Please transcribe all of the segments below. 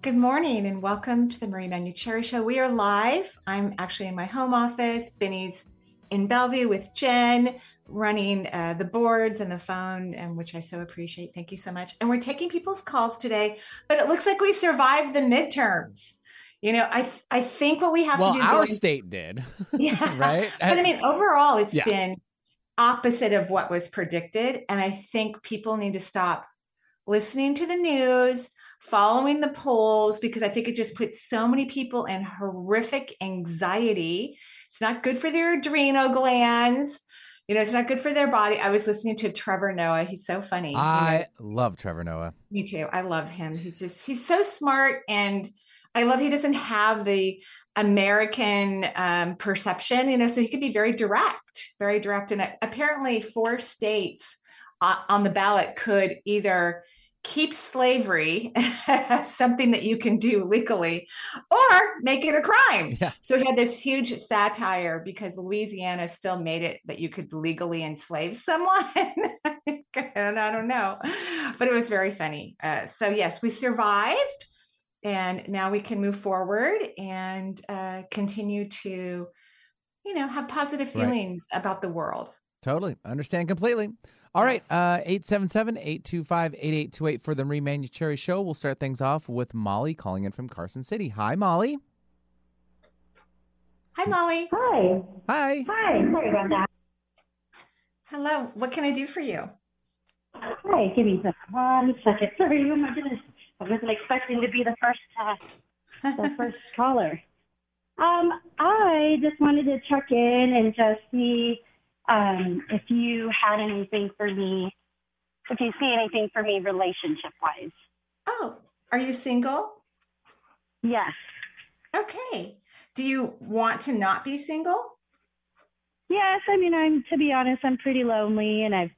Good morning and welcome to the Marie Manuchehri Show. We are live. I'm actually in my home office. Benny's in Bellevue with Jen, running uh, the boards and the phone, and which I so appreciate. Thank you so much. And we're taking people's calls today, but it looks like we survived the midterms. You know, I I think what we have well, to do. Well, our going, state did. Yeah. right. But I mean, overall, it's Yeah. been opposite of what was predicted, and I think people need to stop listening to the news following the polls because I think it just puts so many people in horrific anxiety. It's not good for their adrenal glands. You know, it's not good for their body. I was listening to Trevor Noah. He's so funny. you know. I love Trevor Noah. Me too. I love him. He's just he's so smart and I love he doesn't have the American um, perception, you know, so he could be very direct, very direct. And apparently, four states uh, on the ballot could either keep slavery, something that you can do legally, or make it a crime. Yeah. So he had this huge satire because Louisiana still made it that you could legally enslave someone. and I don't know, but it was very funny. Uh, so, yes, we survived. And now we can move forward and uh, continue to, you know, have positive Right. feelings about the world. Totally. Understand completely. All right. Yes. Uh 877-825-8828 for the Marie Manuchehri Show. We'll start things off with Molly calling in from Carson City. Hi, Molly. Hi, Molly. Hi. Hi. Hi. Sorry about that. Hello. What can I do for you? Hi. Give me just one second. Sorry. Oh my goodness. I wasn't expecting to be the first, uh, the first caller. Um, I just wanted to check in and just see um, if you had anything for me, if you see anything for me relationship wise. Oh, are you single? Yes. Okay. Do you want to not be single? Yes. I mean, I'm to be honest, I'm pretty lonely, and I've,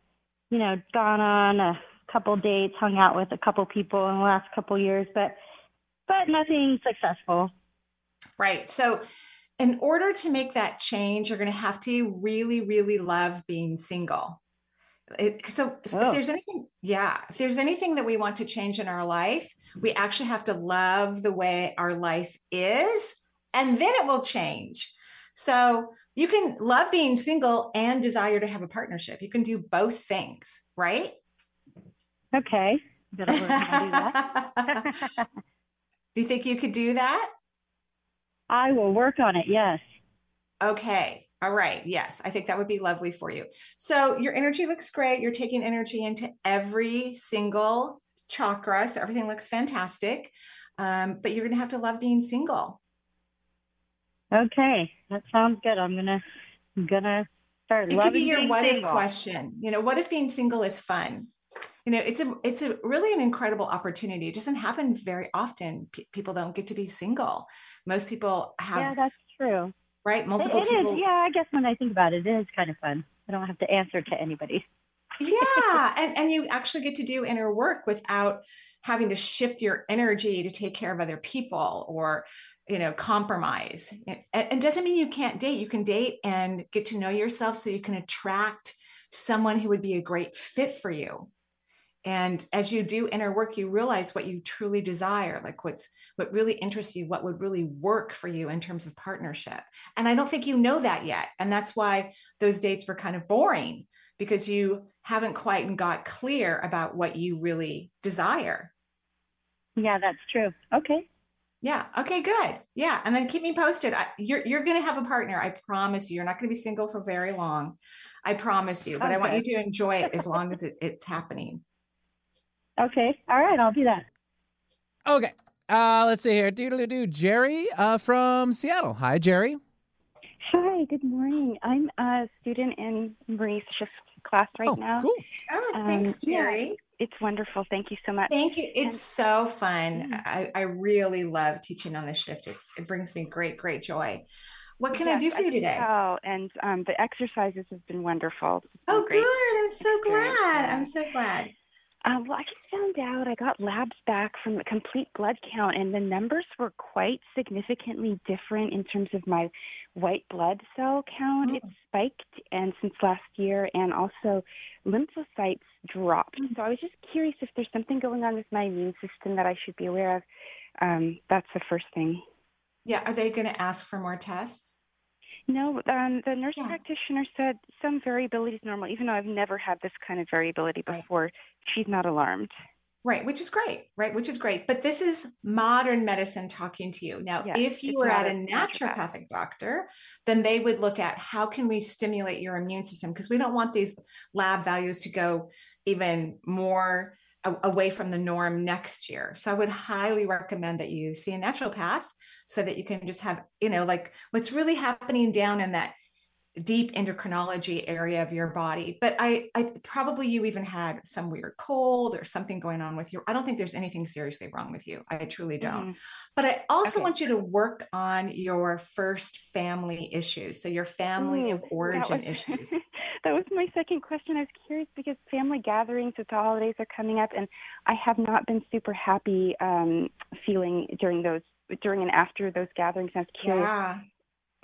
you know, gone on a couple dates, hung out with a couple people in the last couple years, but but nothing successful. Right. So, in order to make that change, you're going to have to really, really love being single. It, so, so Oh. if there's anything, yeah, if there's anything that we want to change in our life, we mm-hmm. actually have to love the way our life is, and then it will change. So, you can love being single and desire to have a partnership. You can do both things, right? Okay. Gotta learn how to do that. do you think you could do that? I will work on it. Yes. Okay. All right. Yes. I think that would be lovely for you. So your energy looks great. You're taking energy into every single chakra. So everything looks fantastic. Um, but you're going to have to love being single. Okay. That sounds good. I'm gonna I'm gonna start It loving could be your what if question. You know, what if being single is fun? You know, it's a it's a really an incredible opportunity. It doesn't happen very often. P- people don't get to be single. Most people have Yeah, that's true. right It, multiple it people. is. Yeah, I guess when I think about it, it is kind of fun. I don't have to answer to anybody. yeah and and you actually get to do inner work without having to shift your energy to take care of other people or you know compromise and, it doesn't mean you can't date you can date and get to know yourself so you can attract someone who would be a great fit for you and as you do inner work you realize what you truly desire like what's what really interests you what would really work for you in terms of partnership and i don't think you know that yet and that's why those dates were kind of boring because you haven't quite got clear about what you really desire. Yeah, that's true. Okay. Yeah. Okay. Good. Yeah. And then keep me posted. I, you're you're going to have a partner. I promise you. You're not going to be single for very long. I promise you. But oh, I want you to enjoy it as long as it, it's happening. Okay. All right. I'll do that. Okay. Uh let's see here. Doodle doo. Jerry uh from Seattle. Hi, Jerry. Hi, good morning. I'm a student in Marie's shift class right oh, now. Cool. Oh, thanks, Um, yeah. Jerry. It's wonderful. Thank you so much. Thank you. It's And- so fun. Mm. I, I really love teaching on this shift. It's it brings me great, great joy. What can I do for you today? tell. And um, the exercises have been wonderful. Been Oh, great. good. I'm so glad. yeah. I'm so glad. Um, well, I just found out I got labs back from a complete blood count, and the numbers were quite significantly different in terms of my white blood cell count. Oh. It spiked, and since last year, and also lymphocytes dropped. Mm. So I was just curious if there's something going on with my immune system that I should be aware of. Um, that's the first thing. Yeah. Are they going to ask for more tests? No, um, the nurse Yeah. practitioner said some variability is normal, even though I've never had this kind of variability Right. She's not alarmed. Right, which is great, right? Which is great. But this is modern medicine talking to you. Now, Yes, if you were at a naturopathic doctor, then they would look at how can we stimulate your immune system because we don't want these lab values to go even more away from the norm next year. So I would highly recommend that you see a naturopath so that you can just have, you know, like what's really happening down in that deep endocrinology area of your body but i i probably you even had some weird cold or something going on with you i don't think there's anything seriously wrong with you i truly don't Mhm. but i also Okay. want you to work on your first family issues so your family of Ooh, that origin was- issues that was my second question. I was curious because family gatherings with the holidays are coming up, and I have not been super happy um, feeling during those during and after those gatherings. I was curious yeah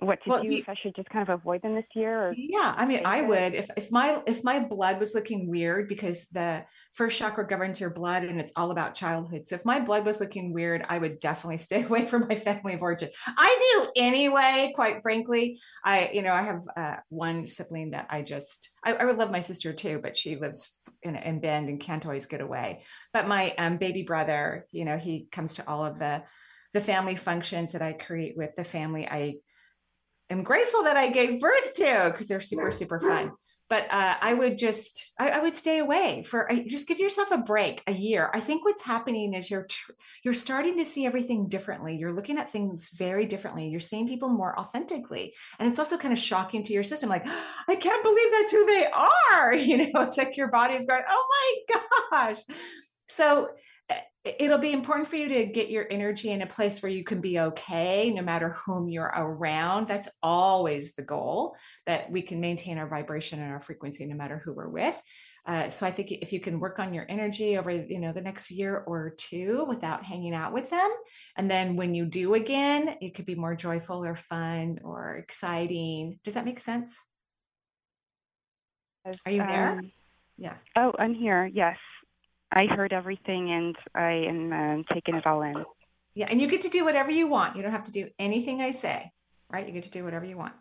what to Well, do you- if I should just kind of avoid them this year, or Yeah, I mean, Take I would if if my if my blood was looking weird because the first chakra governs your blood and it's all about childhood. So if my blood was looking weird, I would definitely stay away from my family of origin. I do anyway, quite frankly. I you know I have uh, one sibling that I just I, I would love my sister too, but she lives in in Bend and can't always get away. But my um, baby brother, you know, he comes to all of the the family functions that I create with the family. I am grateful that I gave birth to because they're super, super fun. But uh, I would just, I, I would stay away for I, just give yourself a break, a year. I think what's happening is you're tr- you're starting to see everything differently. You're looking at things very differently. You're seeing people more authentically, and it's also kind of shocking to your system. Like, I can't believe that's who they are. You know, it's like your body is going, oh my gosh. So it'll be important for you to get your energy in a place where you can be okay no matter whom you're around. That's always the goal that we can maintain our vibration and our frequency no matter who we're with. Uh, so i think if you can work on your energy over you know the next year or two without hanging out with them and then when you do again it could be more joyful or fun or exciting. Does that make sense? Are you there? um, yeah. Oh, I'm here. Yes, I heard everything, and I am um, taking it all in. yeah and you get to do whatever you want you don't have to do anything i say right you get to do whatever you want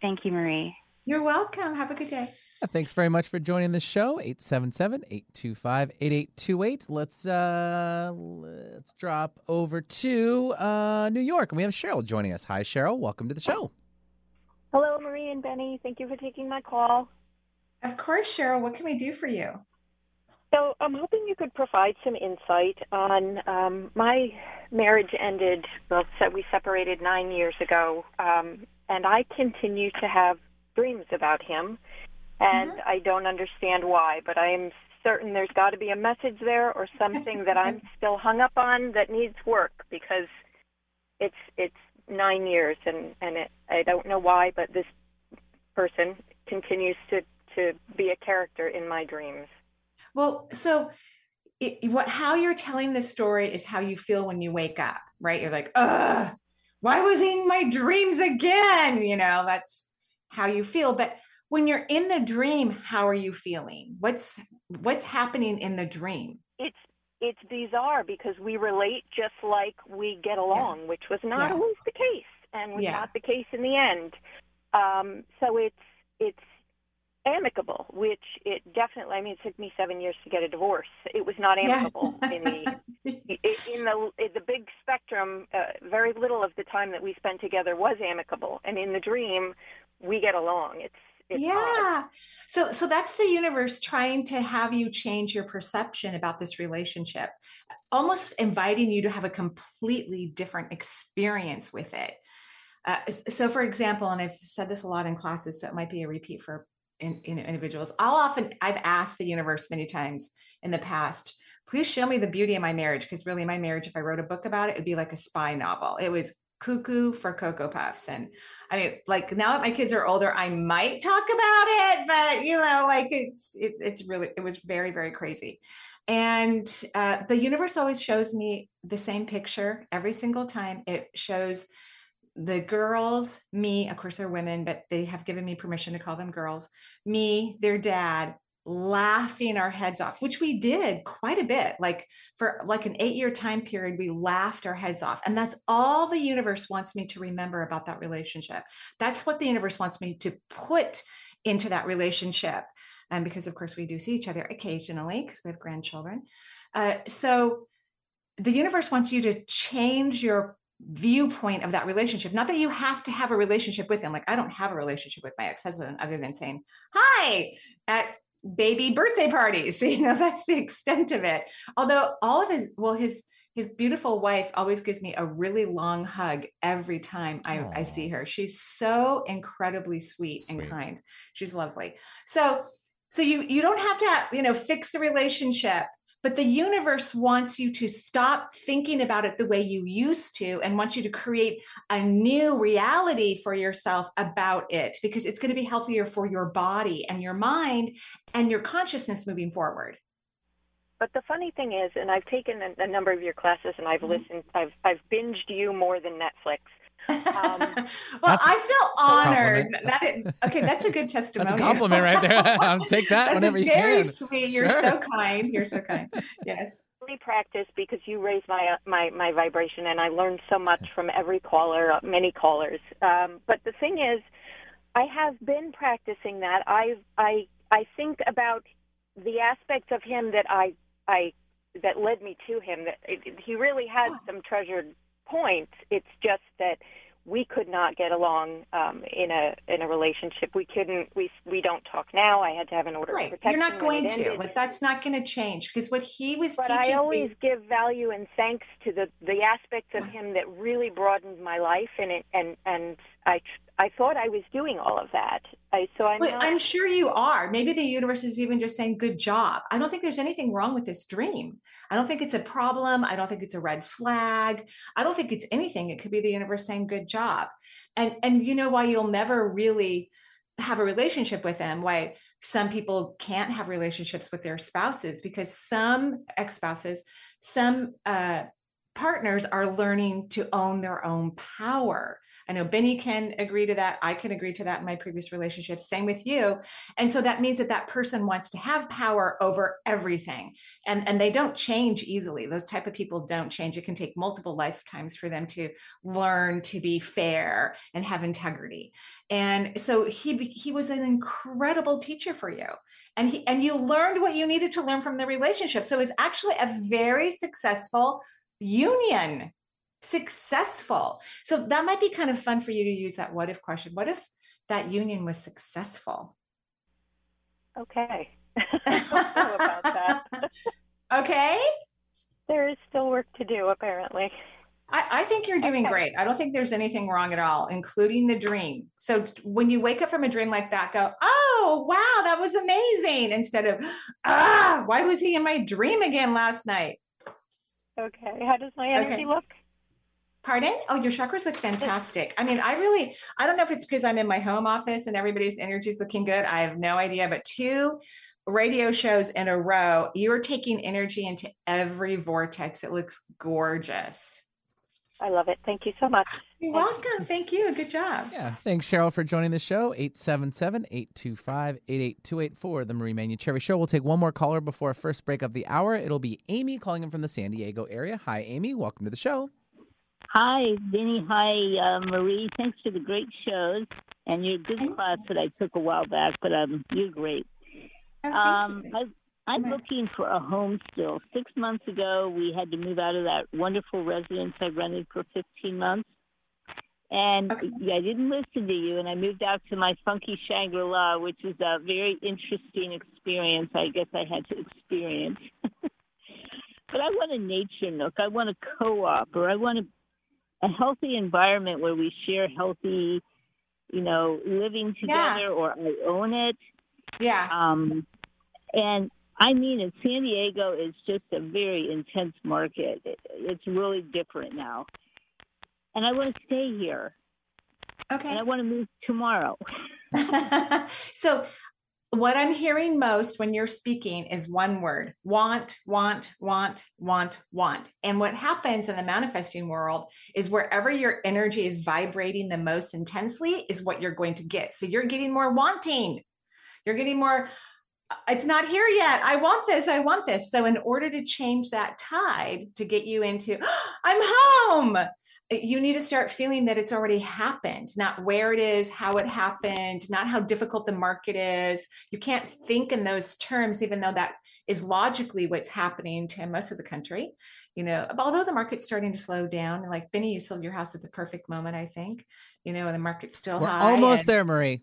Thank you, Marie. you're welcome have a good day Yeah, thanks very much for joining the show. 877-825-8828. Let's uh let's drop over to uh New York. And we have Cheryl joining us. Hi Cheryl, welcome to the show. Hello, Marie and Benny. Thank you for taking my call. Of course, Cheryl. What can we do for you? So, I'm hoping you could provide some insight on um, my marriage ended. Well, so we separated nine years ago, um, and I continue to have dreams about him, and I don't understand why. But I am certain there's got to be a message there or something that I'm still hung up on that needs work because it's it's nine years, and and it, I don't know why, but this person continues to to be a character in my dreams. Well, so it, what how you're telling this story is how you feel when you wake up, right? You're like, "Ugh, why was he in my dreams again?" You know, that's how you feel. But when you're in the dream, how are you feeling? What's what's happening in the dream? It's it's bizarre because we relate just like we get along, which was not Yeah. always the case, and was Yeah. not the case in the end. Um, so it's it's amicable, which it definitely. I mean, it took me seven years to get a divorce. It was not amicable in the in the in the big spectrum. Uh, very little of the time that we spent together was amicable, and in the dream, we get along. It's it's odd. yeah. So so that's the universe trying to have you change your perception about this relationship, almost inviting you to have a completely different experience with it. Uh, so for example, and I've said this a lot in classes, so it might be a repeat for in, in individuals. I'll often I've asked the universe many times in the past, please show me the beauty of my marriage because really my marriage if I wrote a book about it it'd be like a spy novel. It was cuckoo for cocoa puffs and i mean like now that my kids are older i might talk about it but you know like it's it's it's really it was very very crazy and uh, the universe always shows me the same picture every single time it shows the girls me of course they're women but they have given me permission to call them girls me their dad laughing our heads off which we did quite a bit. Like for like an 8 year time period we laughed our heads off. And that's all the universe wants me to remember about that relationship. That's what the universe wants me to put into that relationship. And because of course we do see each other occasionally because we have grandchildren. Uh, so the universe wants you to change your viewpoint of that relationship. Not that you have to have a relationship with him. Like i don't have a relationship with my ex-husband other than saying hi at baby birthday parties you know that's the extent of it. Although all of his well his his beautiful wife always gives me a really long hug every time I, I see her. She's so incredibly sweet, sweet, and kind. She's lovely. So so you you don't have to have, you know fix the relationship but the universe wants you to stop thinking about it the way you used to and wants you to create a new reality for yourself about it because it's going to be healthier for your body and your mind and your consciousness moving forward. But the funny thing is, and I've taken a, a number of your classes and I've mm-hmm. listened, I've I've binged you more than Netflix. Um, well, I feel honored. That is, okay, that's a good testimony. That's a compliment right there. Take that that's whenever you very can. sweet. You're sure. so kind. You're so kind. Yes. We practice because you raised my my my vibration, and I learned so much from every caller, uh, many callers. Um, but the thing is, I have been practicing that. I I I think about the aspects of him that I I that led me to him. That it, he really has some treasured point. It's just that we could not get along um, in a in a relationship. We couldn't. We we don't talk now. I had to have an order right. of protection. You're not going to, but that's not going to change because what he was but teaching. I always me... give value and thanks to the the aspects of him that really broadened my life, and it and and I I thought I was doing all of that. I, so I'm. Well, not... I'm sure you are. Maybe the universe is even just saying, "Good job." I don't think there's anything wrong with this dream. I don't think it's a problem. I don't think it's a red flag. I don't think it's anything. It could be the universe saying, "Good job," and and you know why you'll never really have a relationship with them. Why some people can't have relationships with their spouses because some ex-spouses, some uh, partners are learning to own their own power I know Benny can agree to that. I can agree to that in my previous relationships. Same with you. And so that means that that person wants to have power over everything. And, and they don't change easily. Those type of people don't change. It can take multiple lifetimes for them to learn to be fair and have integrity. And so he he was an incredible teacher for you. And he and you learned what you needed to learn from the relationship. So it was actually a very successful union successful. So that might be kind of fun for you to use that what if question. What if that union was successful? Okay. about that. okay. There is still work to do, apparently. I, I think you're doing okay. great. I don't think there's anything wrong at all, including the dream. So when you wake up from a dream like that, go, oh, wow, that was amazing. Instead of, ah, why was he in my dream again last night? Okay. How does my energy okay. look? Pardon? Oh, your chakras look fantastic. I mean, I really, I don't know if it's because I'm in my home office and everybody's energy is looking good. I have no idea, but two radio shows in a row, you're taking energy into every vortex. It looks gorgeous. I love it. Thank you so much. You're welcome. Thank you. Good job. Yeah. Thanks, Cheryl, for joining the show. 877 825 8828 for the Marie Manuchehri Show. We'll take one more caller before our first break of the hour. It'll be Amy calling in from the San Diego area. Hi, Amy. Welcome to the show. Hi, Vinny. Hi, uh, Marie. Thanks for the great shows and your good class that I took a while back, but um, you're great. Oh, um, I, I'm looking for a home still. Six months ago, we had to move out of that wonderful residence I rented for 15 months. And okay. I didn't listen to you, and I moved out to my funky Shangri La, which was a very interesting experience. I guess I had to experience. but I want a nature nook. I want a co op, or I want to a healthy environment where we share healthy, you know, living together, yeah. or I own it. Yeah. Um, and I mean it. San Diego is just a very intense market. It, it's really different now, and I want to stay here. Okay. And I want to move tomorrow. so what I'm hearing most when you're speaking is one word want, want, want, want, want. And what happens in the manifesting world is wherever your energy is vibrating the most intensely is what you're going to get. So you're getting more wanting. You're getting more, it's not here yet. I want this. I want this. So, in order to change that tide to get you into, I'm home, you need to start feeling that it's already happened, not where it is, how it happened, not how difficult the market is. You can't think in those terms, even though that is logically what's happening to most of the country. You know, although the market's starting to slow down, like Benny, you sold your house at the perfect moment, I think. You know, and the market's still We're high. almost and, there, Marie.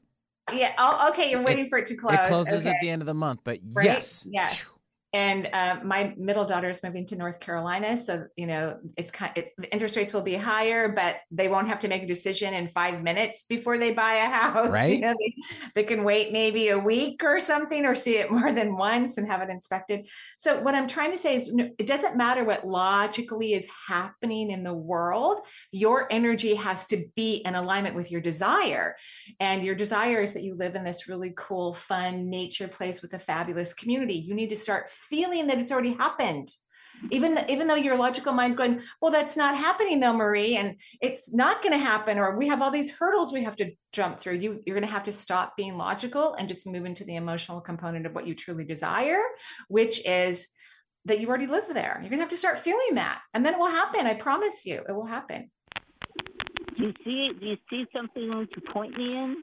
Yeah. Oh, okay. You're waiting it, for it to close. It closes okay. at the end of the month, but right? yes. Yes and uh, my middle daughter is moving to North Carolina, so you know it's kind. It, the interest rates will be higher, but they won't have to make a decision in five minutes before they buy a house. Right? You know, they, they can wait maybe a week or something, or see it more than once and have it inspected. So what I'm trying to say is, it doesn't matter what logically is happening in the world. Your energy has to be in alignment with your desire, and your desire is that you live in this really cool, fun nature place with a fabulous community. You need to start feeling that it's already happened. Even even though your logical mind's going well that's not happening though marie and it's not going to happen or we have all these hurdles we have to jump through you you're going to have to stop being logical and just move into the emotional component of what you truly desire which is that you already live there. You're going to have to start feeling that and then it will happen i promise you it will happen. Do you see do you see something to point me in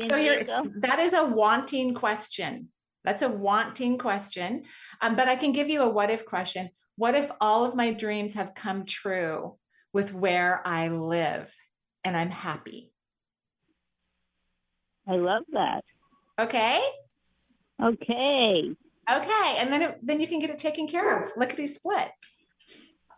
in so that is a wanting question that's a wanting question. Um, but I can give you a what if question. What if all of my dreams have come true with where I live and I'm happy? I love that. Okay. Okay. Okay. And then it, then you can get it taken care of. Lickety split.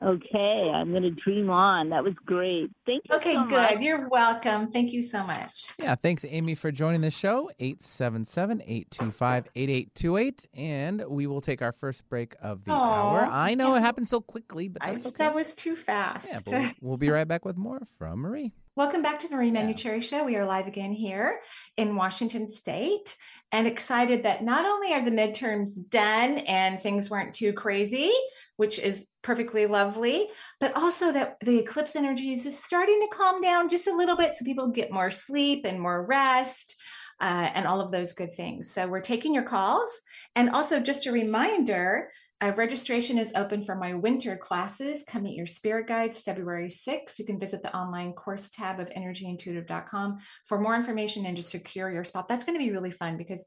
Okay, I'm going to dream on. That was great. Thank you. Okay, so good. Much. You're welcome. Thank you so much. Yeah, thanks, Amy, for joining the show. 877 825 8828. And we will take our first break of the Aw, hour. I know yeah. it happened so quickly, but I that's just, okay. that was too fast. yeah, but we'll, we'll be right back with more from Marie. Welcome back to the Marie Yeah. Show. We are live again here in Washington State and excited that not only are the midterms done and things weren't too crazy, which is perfectly lovely, but also that the eclipse energy is just starting to calm down just a little bit so people get more sleep and more rest. Uh, and all of those good things. So, we're taking your calls. And also, just a reminder uh, registration is open for my winter classes. Come meet your spirit guides February 6th. You can visit the online course tab of energyintuitive.com for more information and to secure your spot. That's going to be really fun because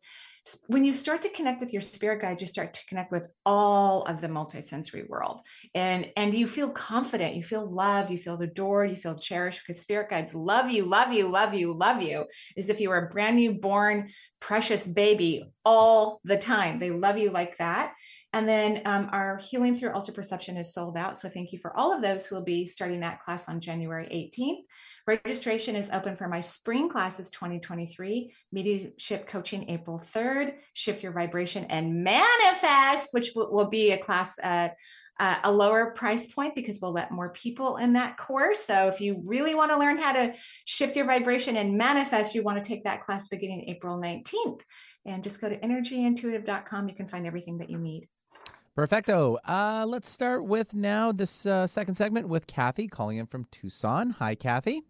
when you start to connect with your spirit guides, you start to connect with all of the multisensory world. And, and you feel confident, you feel loved, you feel adored, you feel cherished because spirit guides love you, love you, love you, love you, as if you were a brand new born, precious baby all the time. They love you like that. And then um, our Healing Through Ultra Perception is sold out. So thank you for all of those who will be starting that class on January 18th. Registration is open for my spring classes 2023, mediumship coaching April 3rd, shift your vibration and manifest, which will, will be a class at uh, a lower price point because we'll let more people in that course. So if you really want to learn how to shift your vibration and manifest, you want to take that class beginning April 19th. And just go to energyintuitive.com. You can find everything that you need. Perfecto. Uh, let's start with now this uh, second segment with Kathy calling in from Tucson. Hi, Kathy.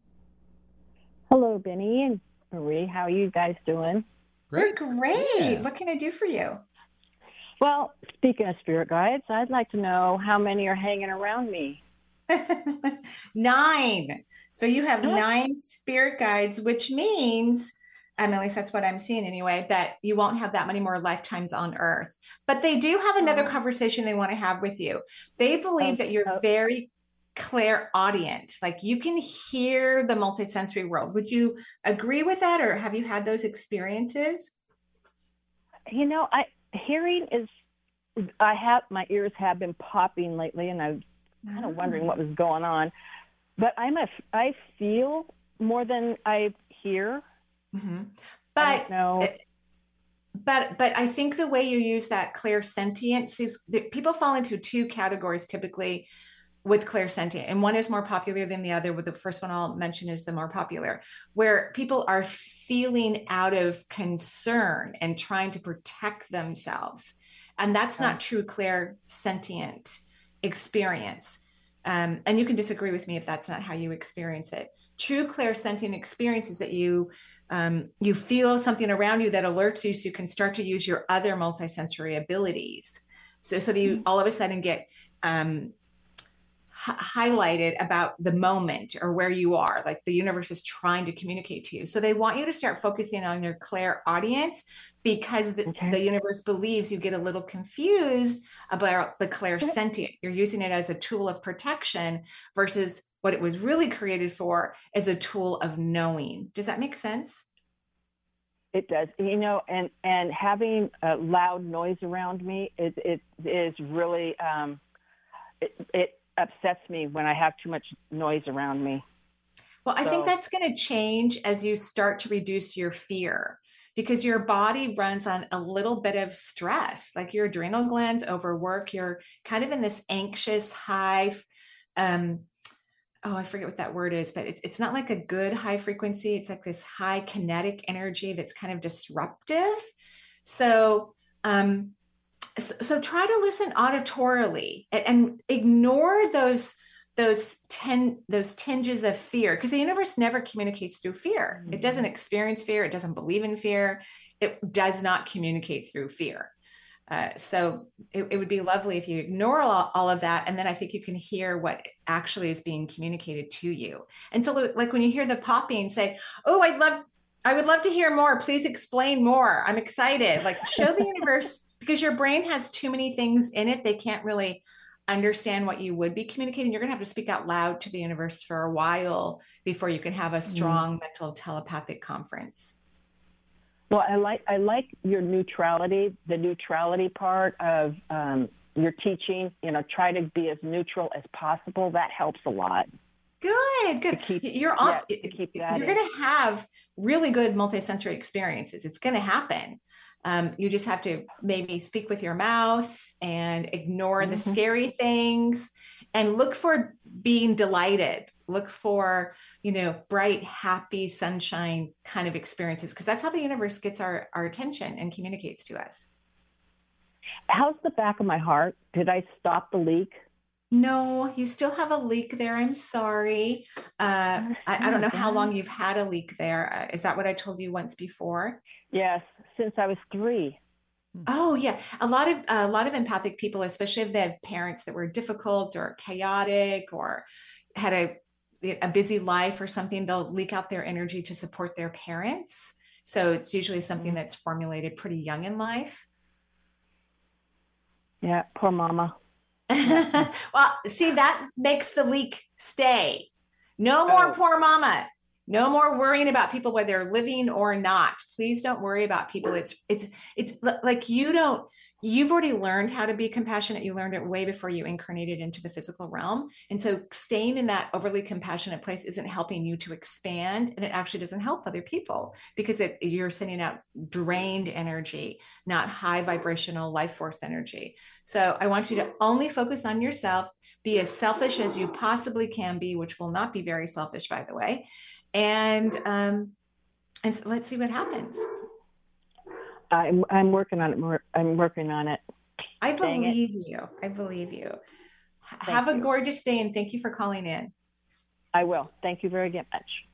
Hello, Benny and Marie. How are you guys doing? We're great. Yeah. What can I do for you? Well, speaking of spirit guides, I'd like to know how many are hanging around me. nine. So you have nine spirit guides, which means, um, at least that's what I'm seeing anyway, that you won't have that many more lifetimes on earth. But they do have another Oh. conversation they want to have with you. They believe that you're very audience, like you can hear the multisensory world. Would you agree with that, or have you had those experiences? You know, I hearing is I have my ears have been popping lately, and I'm kind of wondering what was going on. But I'm a I feel more than I hear. Mhm. But it- but but I think the way you use that clairsentience is that people fall into two categories typically with clairsentient and one is more popular than the other with the first one i'll mention is the more popular where people are feeling out of concern and trying to protect themselves. And that's not true clairsentient experience. Um, and you can disagree with me if that's not how you experience it. True clairsentient experience is that you um, you feel something around you that alerts you so you can start to use your other multisensory abilities so so that you mm-hmm. all of a sudden get um, highlighted about the moment or where you are like the universe is trying to communicate to you so they want you to start focusing on your clairaudience because the, okay. the universe believes you get a little confused about the clairsentient you're using it as a tool of protection versus what it was really created for is a tool of knowing does that make sense it does you know and and having a loud noise around me it it is really um it, it upsets me when I have too much noise around me. Well, I so, think that's going to change as you start to reduce your fear because your body runs on a little bit of stress, like your adrenal glands overwork. You're kind of in this anxious high, um, oh, I forget what that word is, but it's it's not like a good high frequency. It's like this high kinetic energy that's kind of disruptive. So um, so, so try to listen auditorily and, and ignore those those ten those tinges of fear because the universe never communicates through fear mm-hmm. it doesn't experience fear it doesn't believe in fear it does not communicate through fear uh, so it, it, would be lovely if you ignore all, all, of that and then i think you can hear what actually is being communicated to you. And so like when you hear the popping say oh i'd love i would love to hear more. Please explain more. I'm excited. Like show the universe because your brain has too many things in it they can't really understand what you would be communicating. You're going to have to speak out loud to the universe for a while before you can have a mm-hmm. strong mm. mental telepathic conference well i like i like your neutrality the neutrality part of um, your teaching you know try to be as neutral as possible. That helps a lot. Good good. Keep, you're on yeah, you're going to have really good multisensory experiences. It's going to happen. Um, you just have to maybe speak with your mouth and ignore mm-hmm. the scary things and look for being delighted. Look for, you know, bright, happy, sunshine kind of experiences because that's how the universe gets our, our attention and communicates to us. How's the back of my heart? Did I stop the leak? No, you still have a leak there. I'm sorry. Uh, I, I, don't know how long you've had a leak there. Uh, is that what I told you once before? Yes, since I was three. Hmm. Oh yeah, a lot of a lot of empathic people, especially if they have parents that were difficult or chaotic or had a a busy life or something, they'll leak out their energy to support their parents. So it's usually something mm-hmm. that's formulated pretty young in life. Yeah, poor mama. well, see, that makes the leak stay. No more oh. poor mama no more worrying about people whether they're living or not. Please don't worry about people. It's it's it's like you don't you've already learned how to be compassionate. You learned it way before you incarnated into the physical realm. And so staying in that overly compassionate place isn't helping you to expand and it actually doesn't help other people because it, you're sending out drained energy not high vibrational life force energy. So i want you to only focus on yourself. Be as selfish as you possibly can be which will not be very selfish by the way and um, and so let's see what happens. I'm I'm working on it. I'm working on it. I believe you. I believe you. Thank Have you. a gorgeous day, and thank you for calling in. I will. Thank you very much.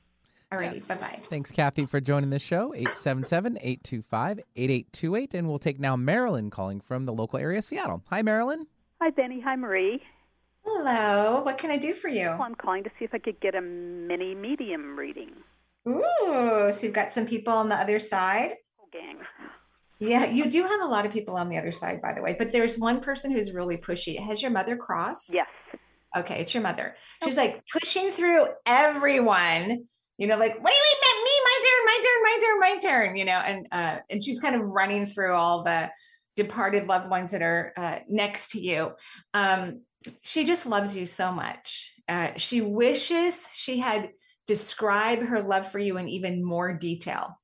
All right. Yeah. Bye bye. Thanks, Kathy, for joining the show. 877 825 8828. And we'll take now Marilyn calling from the local area, Seattle. Hi, Marilyn. Hi, Benny. Hi, Marie. Hello. What can I do for you? Well, I'm calling to see if I could get a mini medium reading. Ooh, so you've got some people on the other side? Oh, gang. Yeah, you do have a lot of people on the other side, by the way. But there's one person who's really pushy. Has your mother crossed? Yes. Okay, it's your mother. She's like pushing through everyone. You know, like wait, wait, me, my turn, my turn, my turn, my turn. You know, and uh, and she's kind of running through all the departed loved ones that are uh, next to you. Um, she just loves you so much. Uh, she wishes she had described her love for you in even more detail.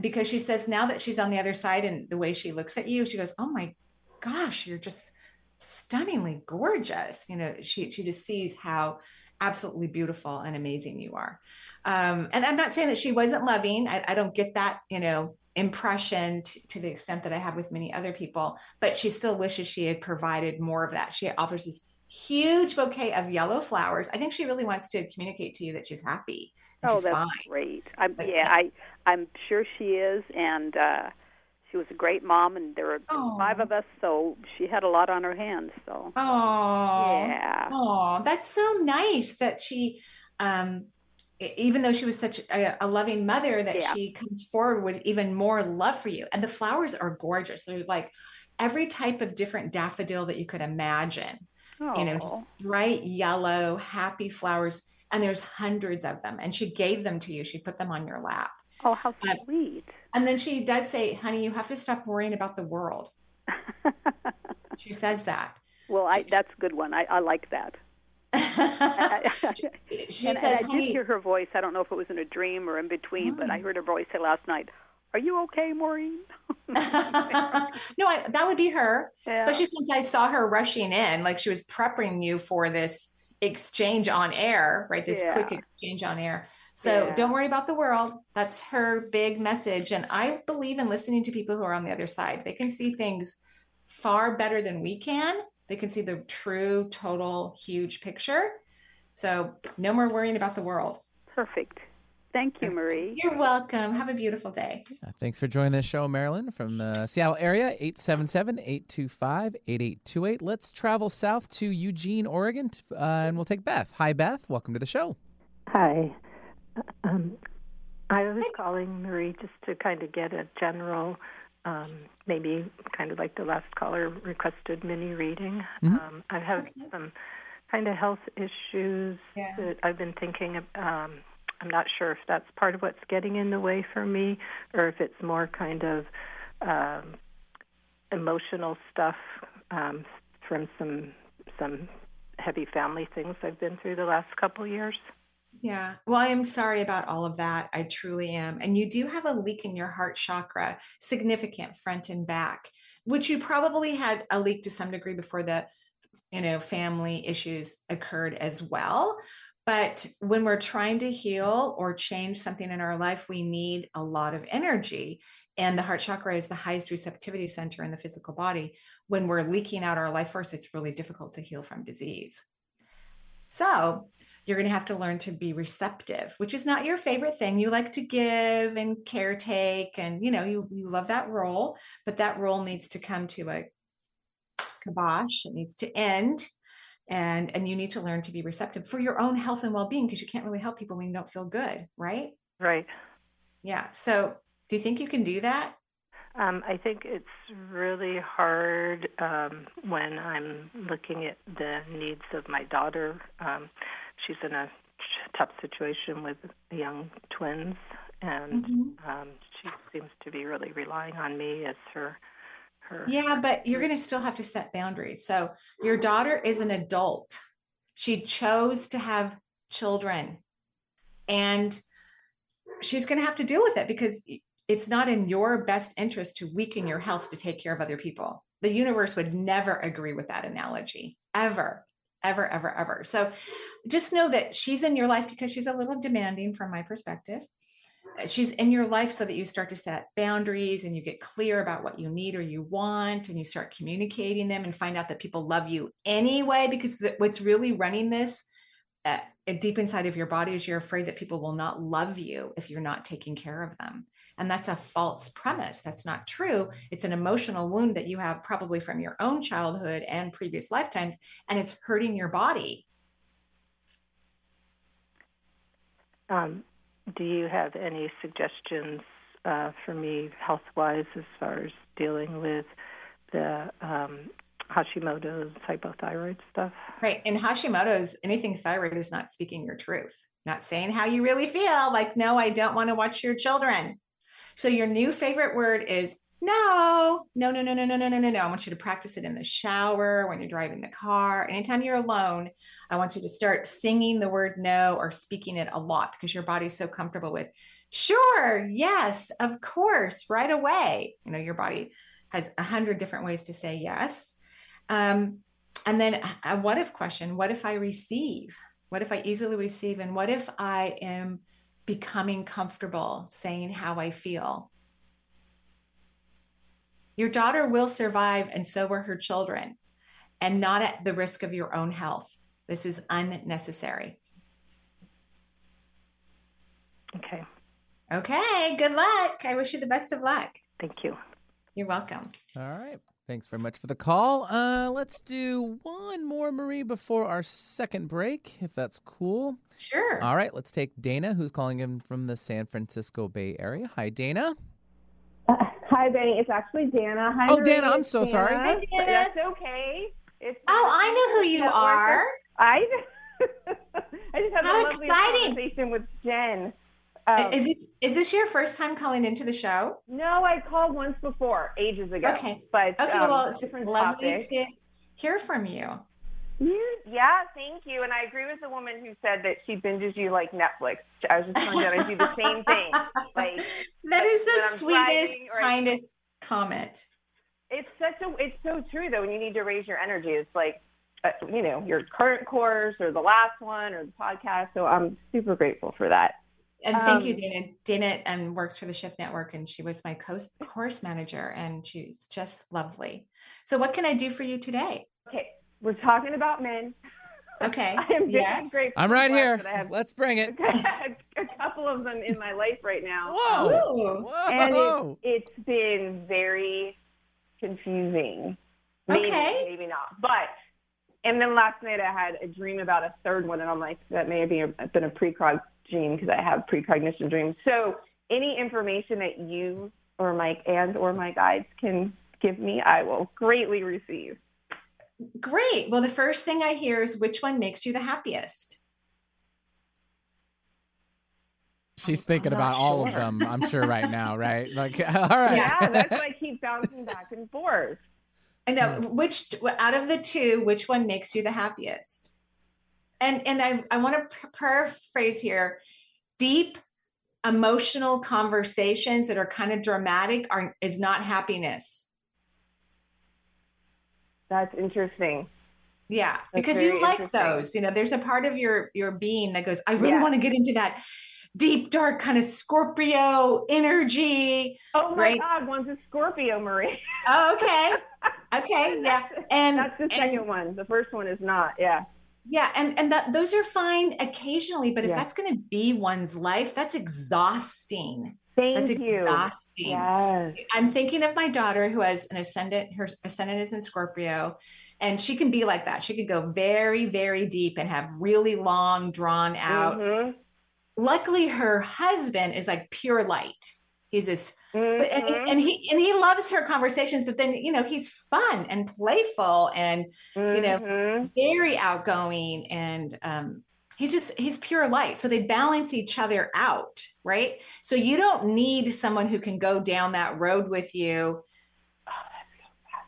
because she says now that she's on the other side and the way she looks at you, she goes, "Oh my gosh, you're just stunningly gorgeous." You know, she she just sees how absolutely beautiful and amazing you are. Um, and I'm not saying that she wasn't loving. I, I don't get that, you know, impression t- to the extent that I have with many other people. But she still wishes she had provided more of that. She offers this huge bouquet of yellow flowers. I think she really wants to communicate to you that she's happy. Oh, she's that's fine. great. I'm, yeah, I I'm sure she is, and uh, she was a great mom, and there were five of us, so she had a lot on her hands. So Oh, yeah, Oh, that's so nice that she, um, even though she was such a, a loving mother, that Yeah. she comes forward with even more love for you. And the flowers are gorgeous. They're like every type of different daffodil that you could imagine. oh, You know, bright yellow, happy flowers. And there's hundreds of them. And she gave them to you. She put them on your lap. oh, how sweet. And then she does say, honey, you have to stop worrying about the world. She says that. well, I that's a good one. I, I like that. she and, says, and I did hear her voice. I don't know if it was in a dream or in between, but I mm. heard her voice say last night, "Are you okay, Maureen?" no, I, that would be her, Yeah. especially since I saw her rushing in, like she was prepping you for this exchange on air, right? This quick exchange on air. So Yeah. don't worry about the world. That's her big message. And I believe in listening to people who are on the other side. They can see things far better than we can. They can see the true, total, huge picture. So no more worrying about the world. Perfect. Thank you, Marie. You're welcome. Have a beautiful day. Uh, Thanks for joining the show, Marilyn, from the Seattle area, 877 825 8828. Let's travel south to Eugene, Oregon, uh, and we'll take Beth. Hi, Beth. Welcome to the show. Hi. Um, I was calling Marie just to kind of get a general, um, maybe kind of like the last caller requested mini reading. Mhm. Um, I have had some kind of health issues Yeah. that I've been thinking of. Um, I'm not sure if that's part of what's getting in the way for me or if it's more kind of um, emotional stuff um, from some some heavy family things I've been through the last couple years. Yeah. Well, I am sorry about all of that. I truly am. And you do have a leak in your heart chakra, significant front and back, which you probably had a leak to some degree before the, you know, family issues occurred as well. But when we're trying to heal or change something in our life, we need a lot of energy. And the heart chakra is the highest receptivity center in the physical body. When we're leaking out our life force, it's really difficult to heal from disease. So, you're going to have to learn to be receptive which is not your favorite thing. You like to give and caretake and you know you you love that role but that role needs to come to a kibosh. It needs to end and and you need to learn to be receptive for your own health and well-being because you can't really help people when you don't feel good right? Right. yeah. So do you think you can do that? Um, I think it's really hard um, when I'm looking at the needs of my daughter. Um, she's in a tough situation with the young twins, and Mhm. um, she seems to be really relying on me as her her. Yeah, but you're going to still have to set boundaries. So your daughter is an adult. She chose to have children and she's going to have to deal with it because it's not in your best interest to weaken your health to take care of other people. The universe would never agree with that analogy, ever, ever, ever, ever. So just know that she's in your life because she's a little demanding from my perspective uh, she's in your life so that you start to set boundaries and you get clear about what you need or you want and you start communicating them and find out that people love you anyway because what's really running this uh, deep inside of your body is you're afraid that people will not love you if you're not taking care of them. And that's a false premise. That's not true. It's an emotional wound that you have probably from your own childhood and previous lifetimes and it's hurting your body. Um, do you have any suggestions uh, for me health wise as far as dealing with the um, Hashimoto's hypothyroid stuff? Right. And Hashimoto's, anything thyroid is not speaking your truth, not saying how you really feel. Like, no, I don't want to watch your children. So your new favorite word is no, no, no, no, no, no, no, no, no, no. I want you to practice it in the shower, when you're driving the car, anytime you're alone. I want you to start singing the word no or speaking it a lot because your body's so comfortable with Sure. Yes. Of course. Right away. You know, your body has a hundred different ways to say yes. Um, and then a what if question what if I receive? What if I easily receive? And what if I am becoming comfortable saying how I feel? Your daughter will survive, and so will her children, and not at the risk of your own health. This is unnecessary. Okay. Okay. Good luck. I wish you the best of luck. Thank you. You're welcome. All right. Thanks very much for the call. Uh, let's do one more, Marie, before our second break, if that's cool. Sure. All right. Let's take Dana, who's calling in from the San Francisco Bay Area. Hi, Dana. Uh, hi, Benny. It's actually Dana. Hi, Oh, Marie. Dana, I'm It's so sorry. Dana. Hi, Dana. That's okay. It's Oh, I know who you Network. are. I I just had How a lovely exciting. conversation with Jen. Um, is it is this your first time calling into the show? no, I called once before, ages ago. Okay. but Okay, um, well, it's different lovely topic. to hear from you. Yeah, thank you. And I agree with the woman who said that she binges you like Netflix. I was just telling her I do the same thing. Like That is the sweetest, or I- kindest comment. it's such a it's so true though when you need to raise your energy it's like uh, you know your current course or the last one or the podcast so i'm super grateful for that And thank you, Um, Dana. Dana um, works for the Shift Network, and she was my co- course manager, and she's just lovely. So, what can I do for you today? okay we're talking about men Okay. i am very Yes. grateful I'm right here. I have Let's bring it. a couple of them in my life right now Whoa. Ooh. Whoa. and it, it's been very confusing maybe, Okay. maybe not but and then last night i had a dream about a third one and i'm like that may have been a, been a precog dream because i have precognition dreams so any information that you or Mike and or my guides can give me i will greatly receive Great. Well, the first thing I hear is which one makes you the happiest? She's thinking I'm not about all of them, I'm sure, right now, right? Like, all right. yeah that's why i keep bouncing back and forth I know which out of the two, which one makes you the happiest? And and I I want to paraphrase here: deep emotional conversations that are kind of dramatic are is not happiness. that's interesting Yeah, because you like those. You know, there's a part of your your being that goes, I really Yeah. want to get into that deep, dark kind of Scorpio energy. oh my Right. god one's a scorpio marie Oh, okay. Okay, yeah. And that's the and- second one the first one is not yeah Yeah, and and that those are fine occasionally, but if Yeah. that's going to be one's life, that's exhausting. Thank That's you. exhausting. Yes. I'm thinking of my daughter who has an ascendant. Her ascendant is in Scorpio, and she can be like that. She could go very, very deep and have really long, drawn out. Mhm. Luckily, her husband is like pure light. He's this but, and, Mhm. and he and he loves her conversations but then you know he's fun and playful and you know Mhm. very outgoing and um he's just he's pure light so they balance each other out right so you don't need someone who can go down that road with you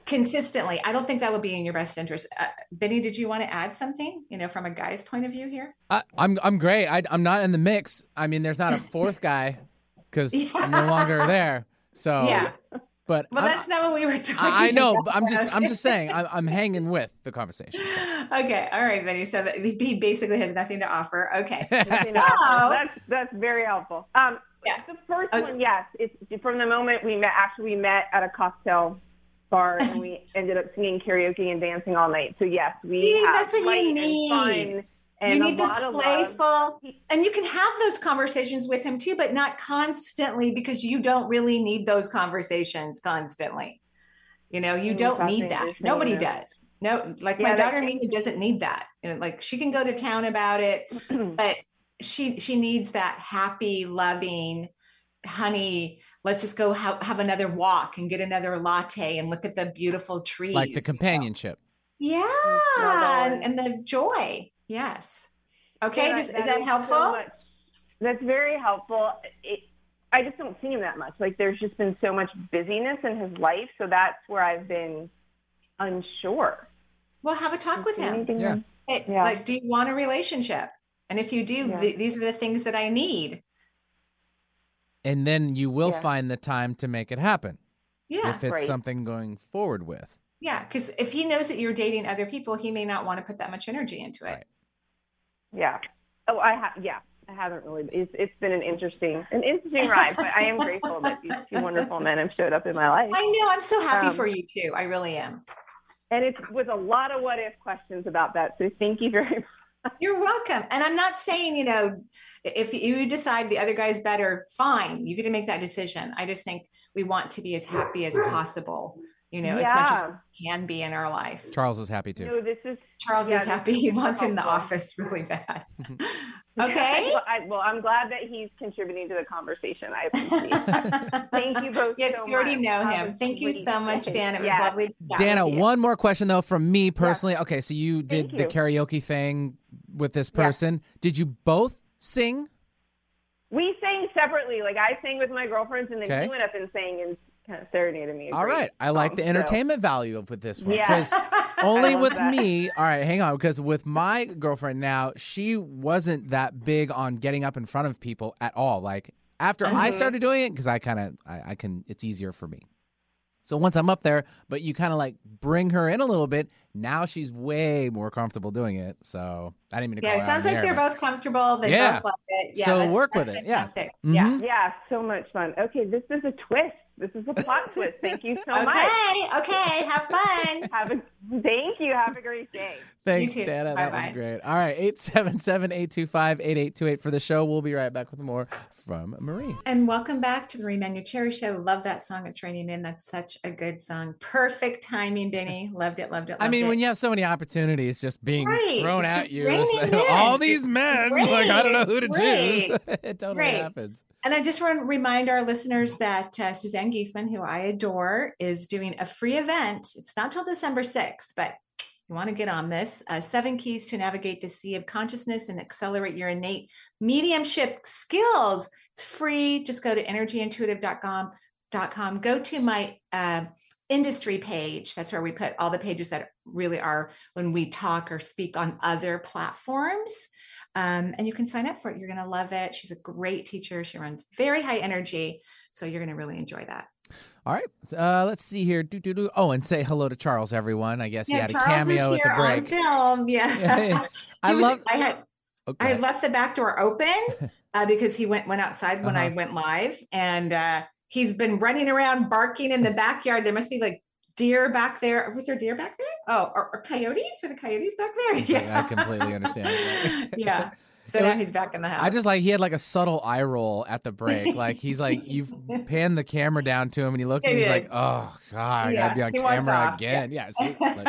consistently i don't think that would be in your best interest uh, benny did you want to add something you know from a guy's point of view here I, I'm I'm great. I, I'm not in the mix. I mean, there's not a fourth guy because I'm no longer there. So, yeah but well I'm- that's not what we were talking I, I know. about. But I'm just I'm just saying. I'm, I'm hanging with the conversation. so. okay all right benny so that he basically has nothing to offer okay So- that's that's very helpful. Um, Yeah. the first Okay. one, yes, it's from the moment we met. Actually, we met at a cocktail bar and we ended up singing karaoke and dancing all night. So yes, we See, have that's what you light need. fun and you need the lot playful and you can have those conversations with him too but not constantly because you don't really need those conversations constantly. You know you Mm, don't need that. nobody yeah. does. No like Yeah, my daughter Mimi doesn't need that. You know, like she can go to town about it but she she needs that happy loving honey let's just go have, have another walk and get another latte and look at the beautiful trees Like the companionship. yeah and, and the joy yes okay does, is that so helpful much- that's very helpful. It, I just don't see him that much. Like there's just been so much busyness in his life, so that's where I've been unsure. well have a talk with him Yeah. Hey, Yeah. like do you want a relationship and if you do Yeah. th- these are the things that i need and then you will Yeah. find the time to make it happen Yeah. if it's Right. something going forward with. Yeah, because if he knows that you're dating other people, he may not want to put that much energy into it. Yeah. Oh, I have. Yeah, I haven't really. It's it's been an interesting an interesting ride, but I am grateful that these two wonderful men have showed up in my life. I know. I'm so happy Um, for you too. I really am. And it's with a lot of what if questions about that. So thank you very much. You're welcome. And I'm not saying, you know, if you decide the other guy's better, fine. You get to make that decision. I just think we want to be as happy as possible, you know, as much as we can be in our life. Charles is happy too. No, this is Charles yeah, is happy. is He super wants in the office really bad. Okay. well, I, well, I'm glad that he's contributing to the conversation. I appreciate it. Thank you both. Yes, so we already much. know him. a Thank you so much, day. Dan. It was Yeah. lovely. to Dana, with you. one more question though from me personally. Okay, so you did Thank the you. karaoke thing with this Yeah. person. Did you both sing? We sang separately. Like I sang with my girlfriends, and then Okay. he went up and sang and kind of serenaded me. a All I like the song, so- entertainment value of with this one Yeah. because only with that. me. All right, hang on, because with my girlfriend now, she wasn't that big on getting up in front of people at all. Like after I Mhm. started doing it, because I kind of I, I can, it's easier for me. So once I'm up there, but you kind of like bring her in a little bit. Now she's way more comfortable doing it. So I didn't mean to. Yeah, call it sounds like the they're but- both comfortable. They Yeah. both love it. Yeah, So work with that's it, yeah. fantastic. Mhm. Yeah. Yeah, so much fun. Okay, this is a twist. This is a plot twist. Thank you so Okay, much. okay, okay. have fun. Have a thank you. Have a great day. Thanks, too. Dana. That Bye-bye. was great. All right, 877 825 8828 for the show. We'll be right back with more from Marie. And welcome back to the Marie Manuchehri Show. Love that song. It's raining men. That's such a good song. Perfect timing, Benny. Loved it. Loved it. I mean, it. when you have so many opportunities just being Right. thrown It's at you, raining men. all these men, great. like, I don't know who to It's choose. it totally Great. happens. And I just want to remind our listeners that uh, Suzanne Giesemann, who I adore, is doing a free event. It's not till December 6th, but you want to get on this. Uh, seven keys to navigate the sea of consciousness and accelerate your innate mediumship skills. It's free. Just go to energyintuitive.com. Com. Go to my uh, industry page. That's where we put all the pages that really are when we talk or speak on other platforms. Um, and you can sign up for it. You're going to love it. She's a great teacher. She runs very high energy. So you're going to really enjoy that. All right, uh, let's see here. Do, do, do. Oh, and say hello to Charles, everyone. I guess he had a Charles cameo is at the here on break. film. Yeah. Yeah. I was- love. I had I had left the back door open uh, because he went went outside when I Uh-huh. went live, and uh, he's been running around barking in the backyard. There must be like deer back there. Was there deer back there? Oh, or, or coyotes? Are the coyotes back there? Yeah, I completely understand. yeah. So now he's back in the house. I just like he had like a subtle eye roll at the break. Like he's like you've panned the camera down to him and he looked and He he's like, oh god, I Yeah, gotta be on he camera again. Yeah, see, like,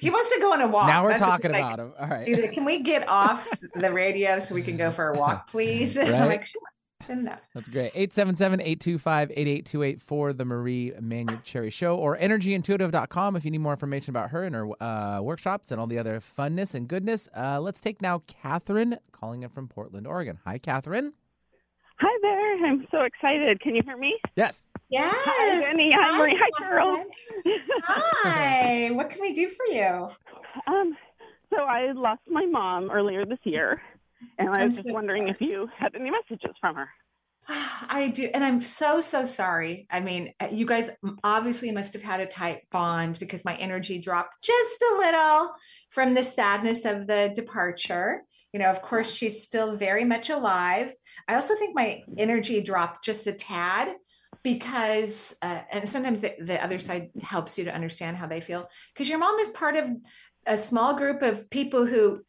he wants to go on a walk. now we're That's talking he's like. about him. All right. He's like, Can we get off the radio so we can go for a walk, please? I'm Right. like, sure. Send enough. That's great. 877-825-8828 for the Marie Manuchehri Show or energyintuitive.com if you need more information about her and her uh, workshops and all the other funness and goodness. Uh, let's take now Catherine calling in from Portland, Oregon. Hi, Catherine. Hi there. I'm so excited. Can you hear me? Yes. Yes. Hi, Jenny. Hi, Marie. Hi, Charles. Hi. What can we do for you? Um, so I lost my mom earlier this year, and I I'm was just so wondering if you had any messages from her. I do. And I'm so, so sorry. I mean, uh, you guys obviously must have had a tight bond because my energy dropped just a little from the sadness of the departure. You know, of course, she's still very much alive. I also think my energy dropped just a tad because, uh, and sometimes the, the other side helps you to understand how they feel because your mom is part of a small group of people who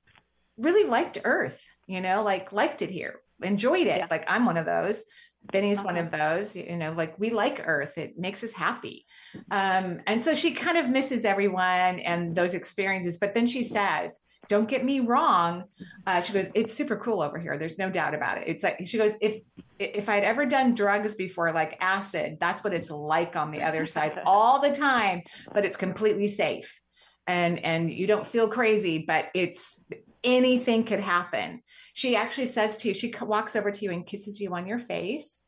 really liked Earth, you know, like liked it here, enjoyed it. Like I'm one of those. Benny's one of those, you know, like we like Earth. It makes us happy. Um, and so she kind of misses everyone and those experiences. But then she says, don't get me wrong. Uh, she goes, it's super cool over here. There's no doubt about it. It's like she goes, if if I'd ever done drugs before, like acid, that's what it's like on the other side all the time, but it's completely safe. And and you don't feel crazy, but it's anything could happen. She actually says to you, she walks over to you and kisses you on your face.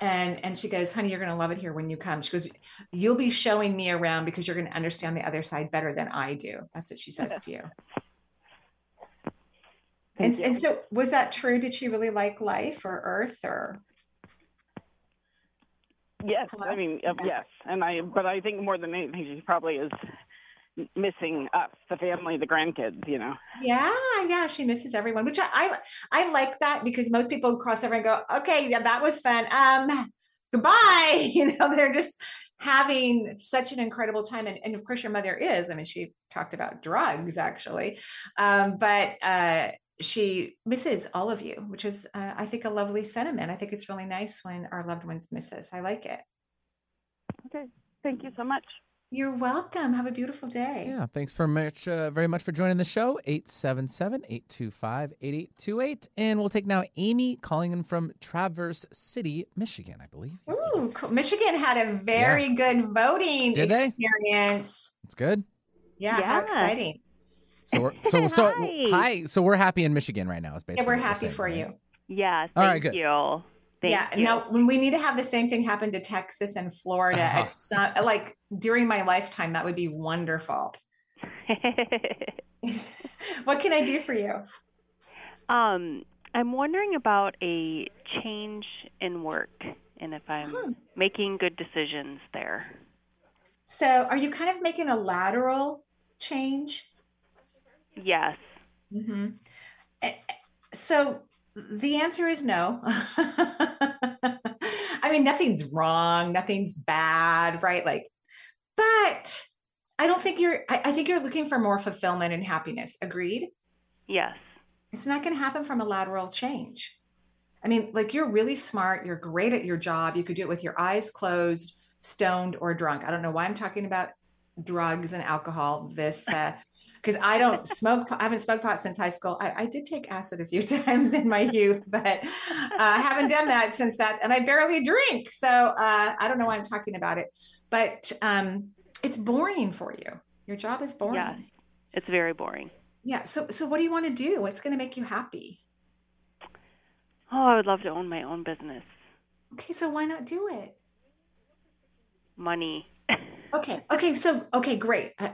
And and she goes, honey, you're gonna love it here when you come. She goes, you'll be showing me around because you're gonna understand the other side better than I do. That's what she says to you. And, and so was that true? Did she really like life or earth or Yes, I mean uh, yes, and I. But I think more than anything, she probably is missing us, the family, the grandkids. You know. Yeah, yeah, she misses everyone, which I, I I like that because most people cross over and go, okay, yeah, that was fun. Um, goodbye. You know, they're just having such an incredible time, and, and of course, your mother is. I mean, she talked about drugs actually, um, but uh, she misses all of you, which is, uh, I think, a lovely sentiment. I think it's really nice when our loved ones miss us. I like it. Okay, thank you so much. You're welcome. Have a beautiful day. Yeah, thanks for much, uh, very much for joining the show. 877-825-8828. And we'll take now Amy calling in from Traverse City, Michigan, I believe. Ooh, cool. Michigan had a very good voting Did they? experience. It's good. Yeah, how exciting. So we're so so Hi. hi. So we're happy in Michigan right now. Is Yeah, basically we're what happy saying, for right? you. Yeah, All right, thank good. you. Thank yeah. you. Now, when we need to have the same thing happen to Texas and Florida, Uh-huh. it's not like during my lifetime, that would be wonderful. what can I do for you? um, I'm wondering about a change in work and if I'm Hmm. making good decisions there. So, are you kind of making a lateral change? Yes. Mm-hmm. So, the answer is no. I mean, nothing's wrong, nothing's bad, right? Like, but I don't think you're, I, I think you're looking for more fulfillment and happiness. Agreed? Yes. It's not going to happen from a lateral change. I mean, like you're really smart, you're great at your job. You could do it with your eyes closed, stoned, or drunk. I don't know why I'm talking about drugs and alcohol this uh because I don't smoke. pot- I haven't smoked pot since high school. I, I did take acid a few times in my youth, but uh, I haven't done that since that, and I barely drink. So uh, I don't know why I'm talking about it, but um, it's boring for you. Your job is boring. Yeah, It's very boring. Yeah. So so what do you want to do? What's going to make you happy? Oh, I would love to own my own business. Okay, so why not do it? Money. Okay. Okay. So, okay, great. Uh,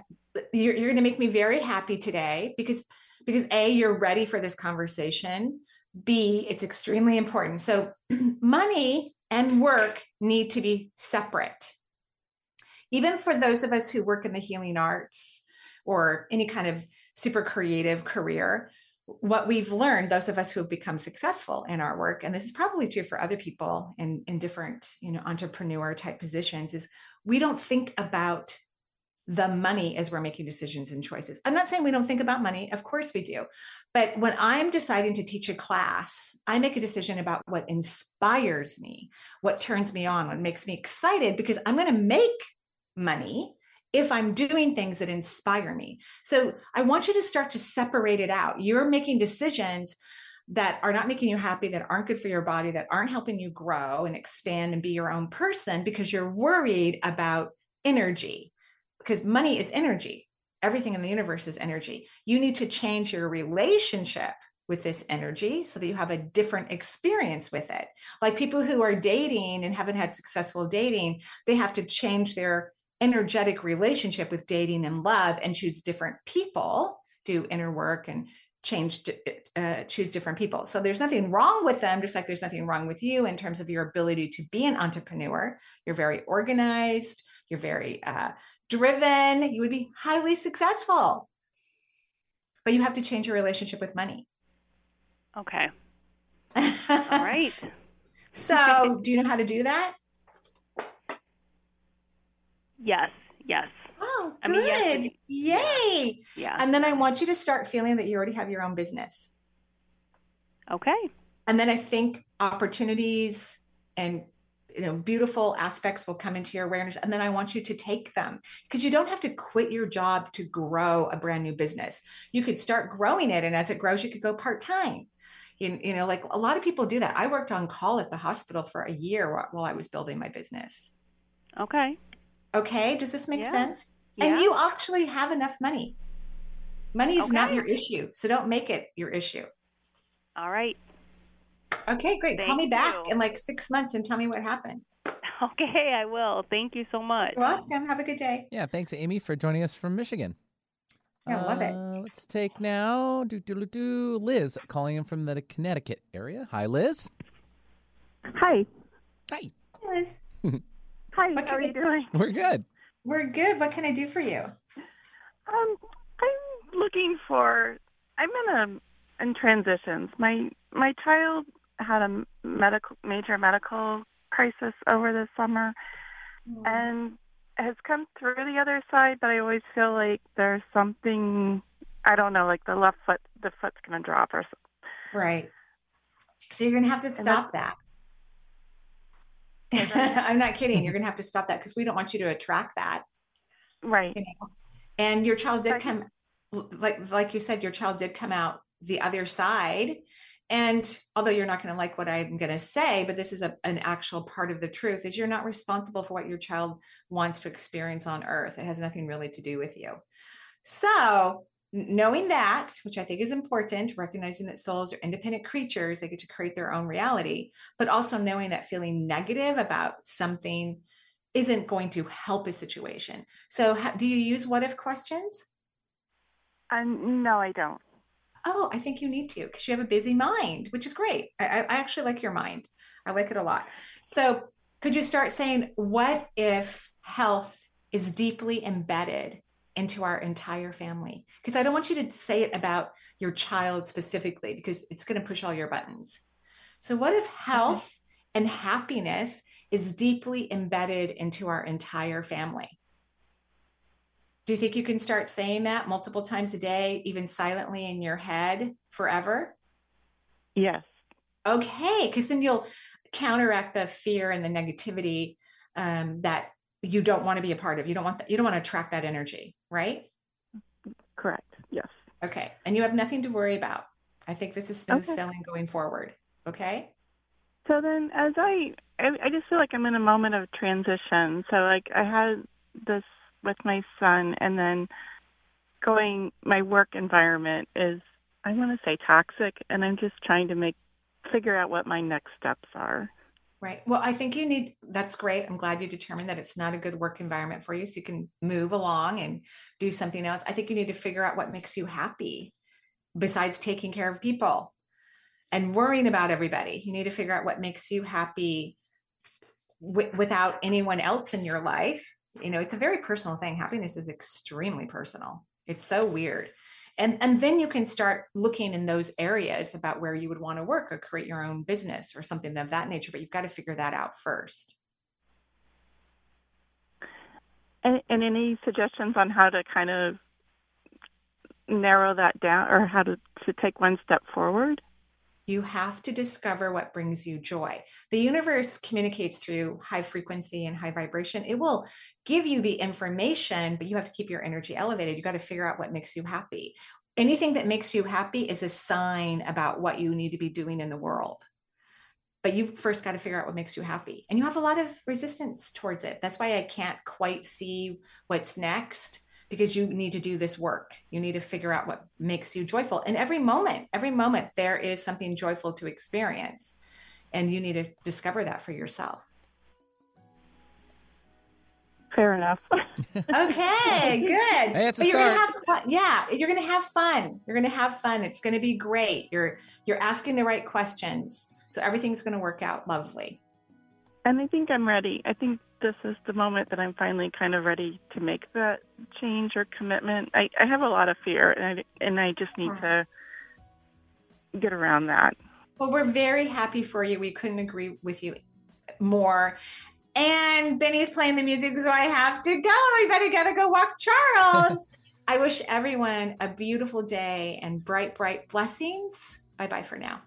you're you're going to make me very happy today because because a you're ready for this conversation. B it's extremely important. So, money and work need to be separate. Even for those of us who work in the healing arts or any kind of super creative career, what we've learned, those of us who have become successful in our work, and this is probably true for other people in, in different, you know, entrepreneur type positions, is we don't think about the money as we're making decisions and choices. I'm not saying we don't think about money, of course we do. But when I'm deciding to teach a class, I make a decision about what inspires me, what turns me on, what makes me excited, because I'm going to make money if I'm doing things that inspire me. So I want you to start to separate it out. You're making decisions that are not making you happy, that aren't good for your body, that aren't helping you grow and expand and be your own person because you're worried about energy. Because money is energy. Everything in the universe is energy. You need to change your relationship with this energy so that you have a different experience with it. Like people who are dating and haven't had successful dating, they have to change their energetic relationship with dating and love and choose different people, do inner work and change, uh, choose different people. So there's nothing wrong with them, just like there's nothing wrong with you in terms of your ability to be an entrepreneur. You're very organized, you're very uh, driven, you would be highly successful. But you have to change your relationship with money. Okay. All right. So, do you know how to do that? Yes. Yes. Oh, I good. mean, yes, Yay. Yeah. And then I want you to start feeling that you already have your own business. Okay. And then I think opportunities and you know beautiful aspects will come into your awareness and then I want you to take them because you don't have to quit your job to grow a brand new business. You could start growing it and as it grows you could go part-time. You, you know like a lot of people do that. I worked on call at the hospital for a year while, while I was building my business. Okay. Okay, does this make Yeah. sense? Yeah. And you actually have enough money. Money is not your issue, so don't make it your issue. All right. Okay, great. Call me back you. in like six months and tell me what happened. Okay, I will. Thank you so much. You're welcome. Have a good day. Yeah, thanks, Amy, for joining us from Michigan. Yeah, love it. Uh, Let's take now do, do, do, do, Liz calling in from the Connecticut area. Hi, Liz. Hi. Hi. Liz. Hi, how are you doing? We're good. We're good. What can I do for you? Um, I'm looking for. I'm in a in transitions. My my child had a medical major medical crisis over the summer, Mm-hmm. and has come through the other side. But I always feel like there's something. I don't know, like the left foot, the foot's going to drop or something. Right. So you're going to have to stop that. I'm not kidding. You're going to have to stop that because we don't want you to attract that. Right. You know? And your child did come, like like you said, your child did come out the other side. And although you're not going to like what I'm going to say, but this is a, an actual part of the truth, is you're not responsible for what your child wants to experience on earth. It has nothing really to do with you. So knowing that, which I think is important, recognizing that souls are independent creatures, they get to create their own reality, but also knowing that feeling negative about something isn't going to help a situation. So, do you use what if questions? Um, no, I don't. Oh, I think you need to because you have a busy mind, which is great. I, I actually like your mind. I like it a lot. So, could you start saying, What if health is deeply embedded into our entire family? Because I don't want you to say it about your child specifically because it's going to push all your buttons. So, what if mm-hmm. health okay. and happiness is deeply embedded into our entire family? Do you think you can start saying that multiple times a day, even silently in your head forever? Yes. Okay, because then you'll counteract the fear and the negativity um, that you don't want to be a part of. You don't want that. You don't want to attract that energy, right? Correct. Yes. Okay, and you have nothing to worry about. I think this is smooth Okay. sailing going forward. Okay. So then, as I, I, I just feel like I'm in a moment of transition. So like I had this with my son, and then going, my work environment is, I want to say toxic, and I'm just trying to make, figure out what my next steps are. Right. Well, I think you need, that's great. I'm glad you determined that it's not a good work environment for you. So you can move along and do something else. I think you need to figure out what makes you happy besides taking care of people and worrying about everybody. You need to figure out what makes you happy wi- without anyone else in your life. You know, it's a very personal thing. Happiness is extremely personal. It's so weird. And, and then you can start looking in those areas about where you would want to work or create your own business or something of that nature. But you've got to figure that out first. And, and any suggestions on how to kind of narrow that down or how to, to take one step forward? You have to discover what brings you joy. The universe communicates through high frequency and high vibration. It will give you the information, but you have to keep your energy elevated. You got to figure out what makes you happy. Anything that makes you happy is a sign about what you need to be doing in the world. But you first got to figure out what makes you happy. And you have a lot of resistance towards it. That's why I can't quite see what's next because you need to do this work. You need to figure out what makes you joyful. And every moment, every moment, there is something joyful to experience. And you need to discover that for yourself. Fair enough. Okay, good. Hey, it's a But you're gonna start. have fun. Yeah, you're gonna have fun. You're gonna have fun. It's gonna be great. You're you're asking the right questions. So everything's gonna work out lovely. And I think I'm ready. I think this is the moment that I'm finally kind of ready to make that change or commitment. I, I have a lot of fear, and I, and I just need to get around that. Well, we're very happy for you. We couldn't agree with you more. And Benny's playing the music, so I have to go. I better gotta go walk Charles. I wish everyone a beautiful day and bright, bright blessings. Bye bye for now.